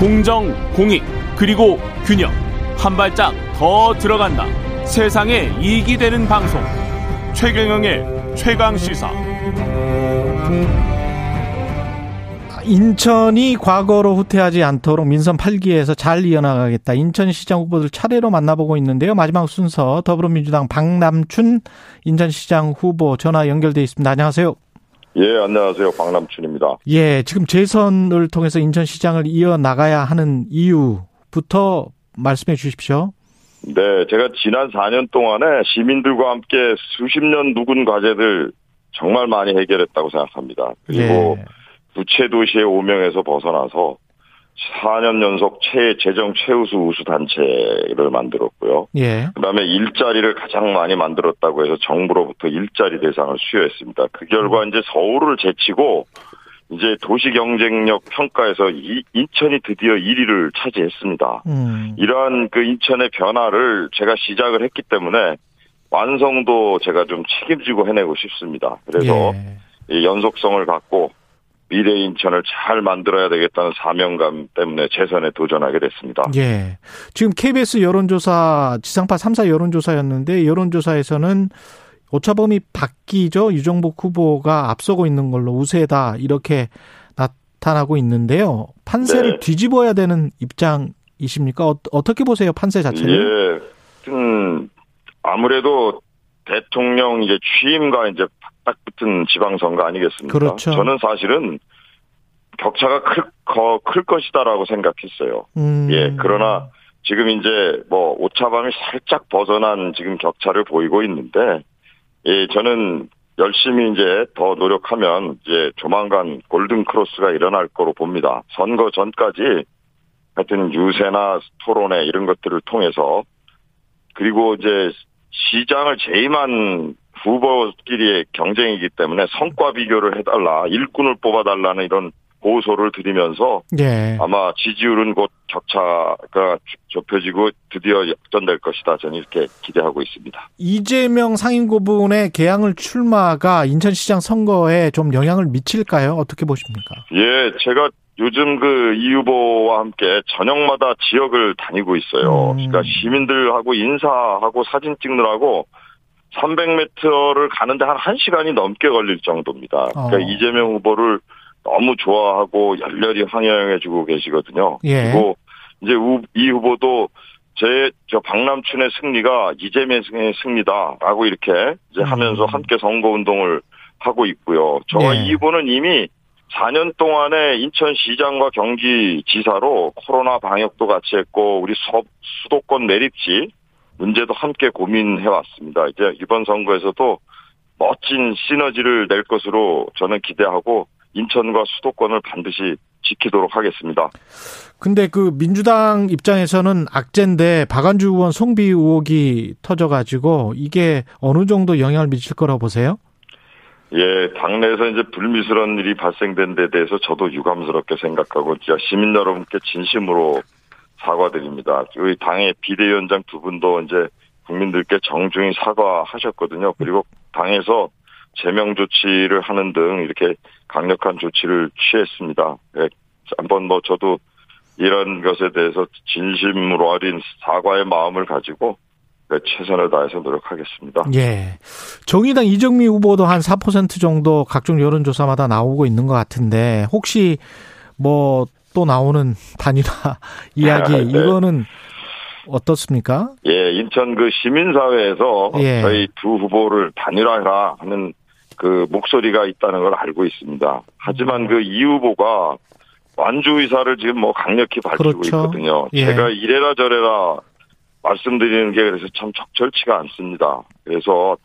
공정, 공익, 그리고 균형. 한 발짝 더 들어간다. 세상에 이익이 되는 방송. 최경영의 최강 시사. 인천이 과거로 후퇴하지 않도록 민선 8기에서 잘 이어나가겠다. 인천시장 후보들 차례로 만나보고 있는데요. 마지막 순서 더불어민주당 박남춘 인천시장 후보 전화 연결돼 있습니다. 안녕하세요. 예, 안녕하세요. 박남춘입니다. 예, 지금 재선을 통해서 인천시장을 이어나가야 하는 이유부터 말씀해 주십시오. 네, 제가 지난 4년 동안에 시민들과 함께 수십 년 묵은 과제들 정말 많이 해결했다고 생각합니다. 그리고 예. 부채 도시의 오명에서 벗어나서 4년 연속 최 재정 최우수 우수 단체를 만들었고요. 예. 그다음에 일자리를 가장 많이 만들었다고 해서 정부로부터 일자리 대상을 수여했습니다. 그 결과 음. 이제 서울을 제치고 이제 도시 경쟁력 평가에서 이 인천이 드디어 1위를 차지했습니다. 음. 이러한 그 인천의 변화를 제가 시작을 했기 때문에 완성도 제가 좀 책임지고 해내고 싶습니다. 그래서 예. 연속성을 갖고 미래 인천을 잘 만들어야 되겠다는 사명감 때문에 재선에 도전하게 됐습니다. 예. 지금 KBS 여론조사 지상파 3사 여론조사였는데 여론조사에서는 오차범위 바뀌죠. 유정복 후보가 앞서고 있는 걸로 우세다 이렇게 나타나고 있는데요. 판세를 네. 뒤집어야 되는 입장이십니까? 어, 떻게 보세요? 판세 자체를? 예. 음, 아무래도 대통령 이제 취임과 이제 딱 붙은 지방선거 아니겠습니까? 그렇죠. 저는 사실은 격차가 클, 클 것이다라고 생각했어요. 음. 예, 그러나 지금 이제 뭐 오차범위 살짝 벗어난 지금 격차를 보이고 있는데, 예, 저는 열심히 이제 더 노력하면 이제 조만간 골든 크로스가 일어날 거로 봅니다. 선거 전까지 하여튼 유세나 토론회 이런 것들을 통해서 그리고 이제 시장을 재임한 후보끼리의 경쟁이기 때문에 성과 비교를 해달라, 일꾼을 뽑아달라는 이런 고소를 드리면서 예. 아마 지지율은 곧 격차가 좁혀지고 드디어 역전될 것이다. 저는 이렇게 기대하고 있습니다. 이재명 상임고분의 개항을 출마가 인천시장 선거에 좀 영향을 미칠까요? 어떻게 보십니까? 예, 제가 요즘 그 이 후보와 함께 저녁마다 지역을 다니고 있어요. 음. 그러니까 시민들하고 인사하고 사진 찍느라고 300m를 가는데 한 1시간이 넘게 걸릴 정도입니다. 그러니까 어. 이재명 후보를 너무 좋아하고 열렬히 환영해주고 계시거든요. 예. 그리고 이제 이 후보도 제, 저 박남춘의 승리가 이재명의 승리다라고 이렇게 이제 하면서 음. 함께 선거 운동을 하고 있고요. 저와 예. 이 후보는 이미 4년 동안에 인천시장과 경기지사로 코로나 방역도 같이 했고, 우리 수도권 매립지, 문제도 함께 고민해 왔습니다. 이제 이번 선거에서도 멋진 시너지를 낼 것으로 저는 기대하고 인천과 수도권을 반드시 지키도록 하겠습니다. 근데 그 민주당 입장에서는 악재인데 박안주 의원 송비 의혹이 터져가지고 이게 어느 정도 영향을 미칠 거라고 보세요? 예, 당내에서 이제 불미스러운 일이 발생된 데 대해서 저도 유감스럽게 생각하고 진짜 시민 여러분께 진심으로 사과드립니다. 저희 당의 비대위원장 두 분도 이제 국민들께 정중히 사과하셨거든요. 그리고 당에서 제명 조치를 하는 등 이렇게 강력한 조치를 취했습니다. 네, 한번 뭐 저도 이런 것에 대해서 진심으로 어린 사과의 마음을 가지고 네, 최선을 다해서 노력하겠습니다. 예. 정의당 이정미 후보도 한 4% 정도 각종 여론조사마다 나오고 있는 것 같은데 혹시 뭐 또 나오는 단일화 이야기 네. 이거는 어떻습니까? 예, 인천 그 시민사회에서 예. 저희 두 후보를 단일화해라 하는 그 목소리가 있다는 걸 알고 있습니다. 하지만 그 이 후보가 완주 의사를 지금 뭐 강력히 밝히고 그렇죠. 있거든요. 예. 제가 이래라 저래라 말씀드리는 게 그래서 참 적절치가 않습니다. 그래서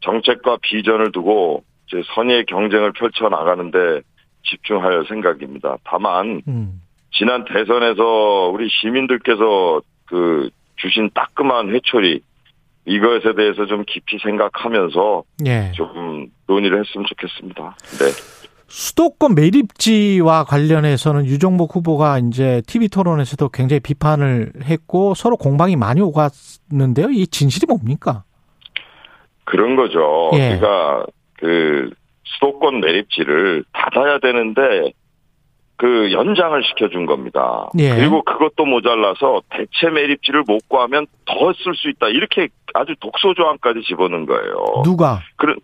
정책과 비전을 두고 이제 선의의 경쟁을 펼쳐 나가는데 집중할 생각입니다. 다만 음. 지난 대선에서 우리 시민들께서 그 주신 따끔한 회초리 이것에 대해서 좀 깊이 생각하면서 예. 좀 논의를 했으면 좋겠습니다. 네. 수도권 매립지와 관련해서는 유정복 후보가 이제 TV 토론에서도 굉장히 비판을 했고 서로 공방이 많이 오갔는데요. 이 진실이 뭡니까? 그런 거죠. 예. 그러니까 그 수도권 매립지를 닫아야 되는데 그 연장을 시켜준 겁니다. 예. 그리고 그것도 모자라서 대체 매립지를 못 구하면 더 쓸 수 있다. 이렇게 아주 독소 조항까지 집어넣은 거예요. 누가? 그런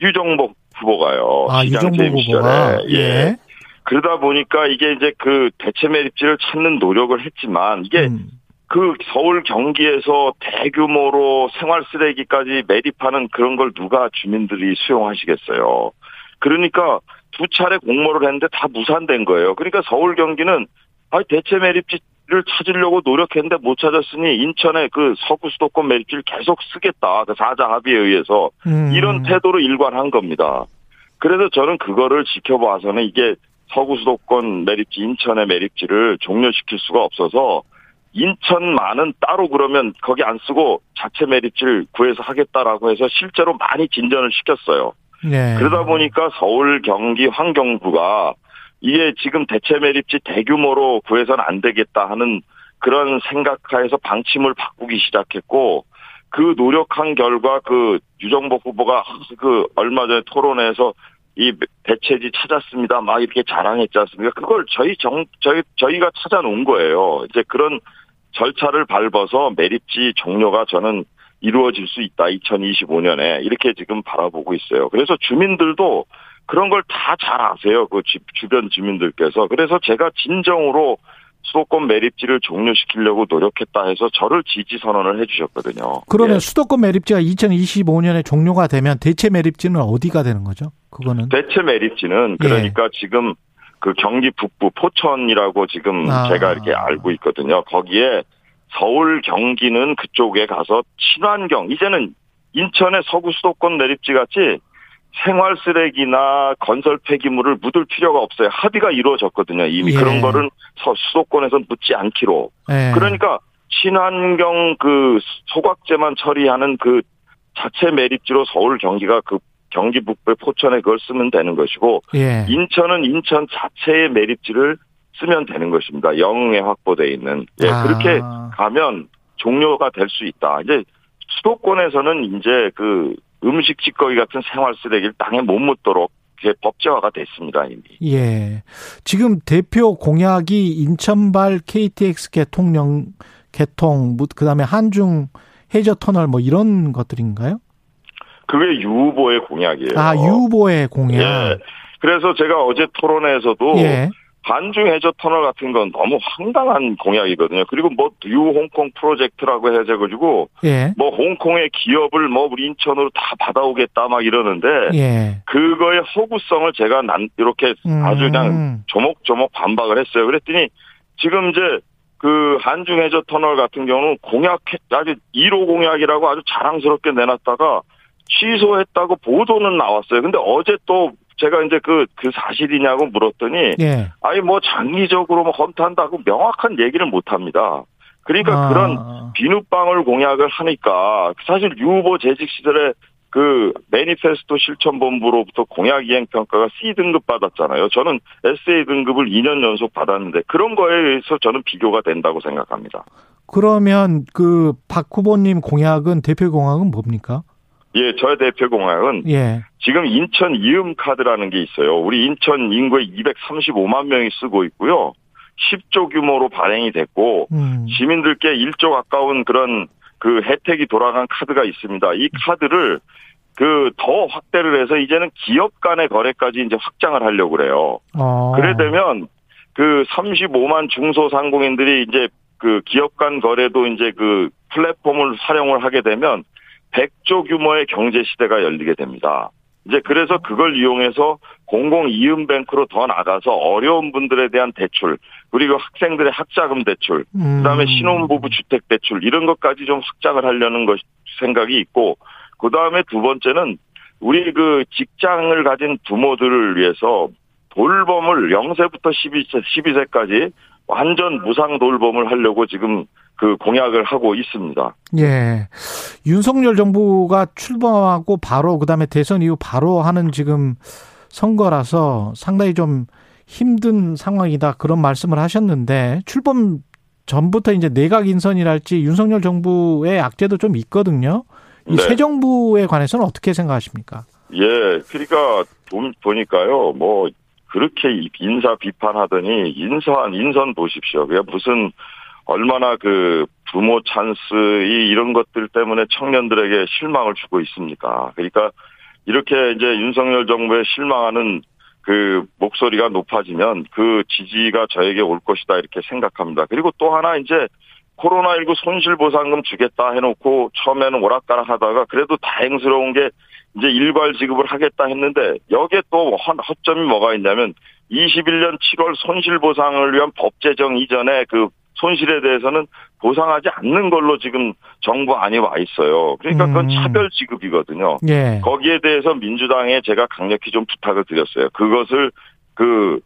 유정복 후보가요. 아, 유정복 후보가. 시절에. 예. 그러다 보니까 이게 이제 그 대체 매립지를 찾는 노력을 했지만 이게 음. 그 서울 경기에서 대규모로 생활 쓰레기까지 매립하는 그런 걸 누가 주민들이 수용하시겠어요. 그러니까 두 차례 공모를 했는데 다 무산된 거예요. 그러니까 서울 경기는 아 대체 매립지를 찾으려고 노력했는데 못 찾았으니 인천의 그 서구 수도권 매립지를 계속 쓰겠다. 그 사자 합의에 의해서 음. 이런 태도로 일관한 겁니다. 그래서 저는 그거를 지켜봐서는 이게 서구 수도권 매립지, 인천의 매립지를 종료시킬 수가 없어서 인천만은 따로 그러면 거기 안 쓰고 자체 매립지를 구해서 하겠다라고 해서 실제로 많이 진전을 시켰어요. 네. 그러다 보니까 서울, 경기, 환경부가 이게 지금 대체 매립지 대규모로 구해서는 안 되겠다 하는 그런 생각하에서 방침을 바꾸기 시작했고 그 노력한 결과 그 유정복 후보가 그 얼마 전에 토론회에서 이 대체지 찾았습니다. 막 이렇게 자랑했지 않습니까? 그걸 저희 정, 저희, 저희가 찾아놓은 거예요. 이제 그런 절차를 밟아서 매립지 종료가 저는 이루어질 수 있다. 2025년에 이렇게 지금 바라보고 있어요. 그래서 주민들도 그런 걸 다 잘 아세요. 그 주, 주변 주민들께서. 그래서 제가 진정으로 수도권 매립지를 종료시키려고 노력했다 해서 저를 지지 선언을 해주셨거든요. 그러면 예. 수도권 매립지가 2025년에 종료가 되면 대체 매립지는 어디가 되는 거죠? 그거는 대체 매립지는 그러니까 지금 그 경기 북부 포천이라고 지금 아. 제가 이렇게 알고 있거든요. 거기에 서울 경기는 그쪽에 가서 친환경 이제는 인천의 서구 수도권 매립지 같이 생활 쓰레기나 건설 폐기물을 묻을 필요가 없어요. 합의가 이루어졌거든요. 이미 예. 그런 거는 서- 수도권에선 묻지 않기로. 예. 그러니까 친환경 그 소각제만 처리하는 그 자체 매립지로 서울 경기가 그 경기 북부의 포천에 그걸 쓰면 되는 것이고 예. 인천은 인천 자체의 매립지를 쓰면 되는 것입니다. 영흥에 확보돼 있는 예 아. 그렇게 가면 종료가 될 수 있다. 이제 수도권에서는 이제 그 음식 찌꺼기 같은 생활 쓰레기를 땅에 못 묻도록 이게 법제화가 됐습니다 이미. 예. 지금 대표 공약이 인천발 KTX 개통령 개통 뭐 그다음에 한중 해저 터널 뭐 이런 것들인가요? 그게 유 후보의 공약이에요. 아, 유보의 공약. 예. 그래서 제가 어제 토론회에서도 예. 반중 해저 터널 같은 건 너무 황당한 공약이거든요. 그리고 뭐 유홍콩 프로젝트라고 해가지고 예. 뭐 홍콩의 기업을 뭐 우리 인천으로 다 받아오겠다 막 이러는데 예. 그거의 허구성을 제가 난 이렇게 음. 아주 그냥 조목조목 반박을 했어요. 그랬더니 지금 이제 그 한중 해저 터널 같은 경우는 공약 아주 1호 공약이라고 아주 자랑스럽게 내놨다가 취소했다고 보도는 나왔어요. 근데 어제 또 제가 이제 그, 그 사실이냐고 물었더니, 예. 아니 뭐 장기적으로 뭐 검토한다고 명확한 얘기를 못 합니다. 그러니까 아. 그런 비눗방울 공약을 하니까 사실 유 후보 재직 시절에 그 매니페스토 실천본부로부터 공약 이행 평가가 C 등급 받았잖아요. 저는 SA 등급을 2년 연속 받았는데 그런 거에 의해서 저는 비교가 된다고 생각합니다. 그러면 그 박 후보님 공약은 대표 공약은 뭡니까? 예, 저의 대표 공약은 예. 지금 인천 이음 카드라는 게 있어요. 우리 인천 인구의 235만 명이 쓰고 있고요. 10조 규모로 발행이 됐고 음. 시민들께 1조 가까운 그런 그 혜택이 돌아간 카드가 있습니다. 이 카드를 그 더 확대를 해서 이제는 기업 간의 거래까지 이제 확장을 하려고 그래요. 어. 그래 되면 그 35만 중소상공인들이 이제 그 기업 간 거래도 이제 그 플랫폼을 활용을 하게 되면 100조 규모의 경제 시대가 열리게 됩니다. 이제 그래서 그걸 이용해서 공공 이음뱅크로 더 나가서 어려운 분들에 대한 대출, 그리고 학생들의 학자금 대출, 음. 그다음에 신혼부부 주택 대출 이런 것까지 좀 확장을 하려는 것 생각이 있고 그다음에 두 번째는 우리 그 직장을 가진 부모들을 위해서 돌봄을 0세부터 12세 12세까지 완전 무상 돌봄을 하려고 지금 그 공약을 하고 있습니다. 예. 윤석열 정부가 출범하고 바로 그다음에 대선 이후 바로 하는 지금 선거라서 상당히 좀 힘든 상황이다 그런 말씀을 하셨는데 출범 전부터 이제 내각 인선이랄지 윤석열 정부의 악재도 좀 있거든요. 이 네. 새 정부에 관해서는 어떻게 생각하십니까? 예, 그러니까 보- 보니까요, 뭐 그렇게 인사 비판하더니 인선 인선 보십시오. 그게 무슨 얼마나 그 부모 찬스 이 이런 것들 때문에 청년들에게 실망을 주고 있습니까? 그러니까 이렇게 이제 윤석열 정부에 실망하는 그 목소리가 높아지면 그 지지가 저에게 올 것이다 이렇게 생각합니다. 그리고 또 하나 이제 코로나19 손실보상금 주겠다 해놓고 처음에는 오락가락 하다가 그래도 다행스러운 게 이제 일괄 지급을 하겠다 했는데 여기에 또 허점이 뭐가 있냐면 21년 7월 손실보상을 위한 법 제정 이전에 그 손실에 대해서는 보상하지 않는 걸로 지금 정부 안이 와 있어요. 그러니까 그건 음. 차별 지급이거든요. 예. 거기에 대해서 민주당에 제가 강력히 좀 부탁을 드렸어요. 그것을 그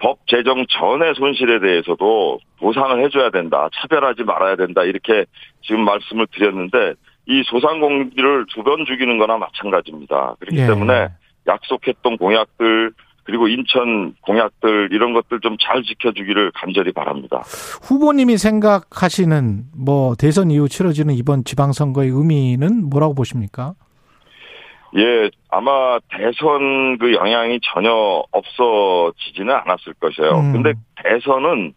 법 제정 전의 손실에 대해서도 보상을 해줘야 된다. 차별하지 말아야 된다. 이렇게 지금 말씀을 드렸는데 이 소상공인들을 두 번 죽이는 거나 마찬가지입니다. 그렇기 예. 때문에 약속했던 공약들 그리고 인천 공약들 이런 것들 좀 잘 지켜주기를 간절히 바랍니다. 후보님이 생각하시는 뭐 대선 이후 치러지는 이번 지방선거의 의미는 뭐라고 보십니까? 예, 아마 대선 그 영향이 전혀 없어지지는 않았을 것이에요. 음. 근데 대선은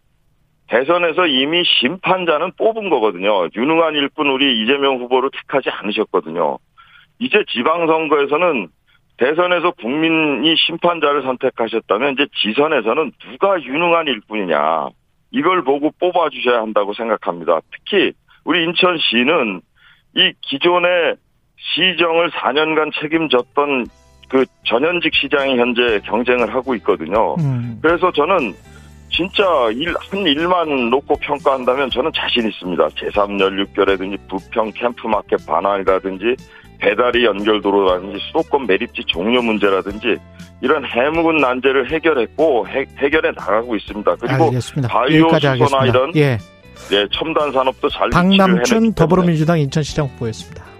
대선에서 이미 심판자는 뽑은 거거든요. 유능한 일꾼 우리 이재명 후보를 택하지 않으셨거든요. 이제 지방선거에서는 대선에서 국민이 심판자를 선택하셨다면 이제 지선에서는 누가 유능한 일꾼이냐 이걸 보고 뽑아주셔야 한다고 생각합니다. 특히 우리 인천시는 이 기존의 시정을 4년간 책임졌던 그 전현직 시장이 현재 경쟁을 하고 있거든요. 음. 그래서 저는 진짜 일, 한 일만 놓고 평가한다면 저는 자신 있습니다. 제3연륙결이라든지 부평 캠프마켓 반환이라든지 배달이 연결도로라든지 수도권 매립지 종료 문제라든지 이런 해묵은 난제를 해결했고 해, 결해 나가고 있습니다. 그리고 알겠습니다. 바이오 수소나 이런 예. 네, 첨단 산업도 잘 박남춘 더불어민주당 인천시장 후보였습니다.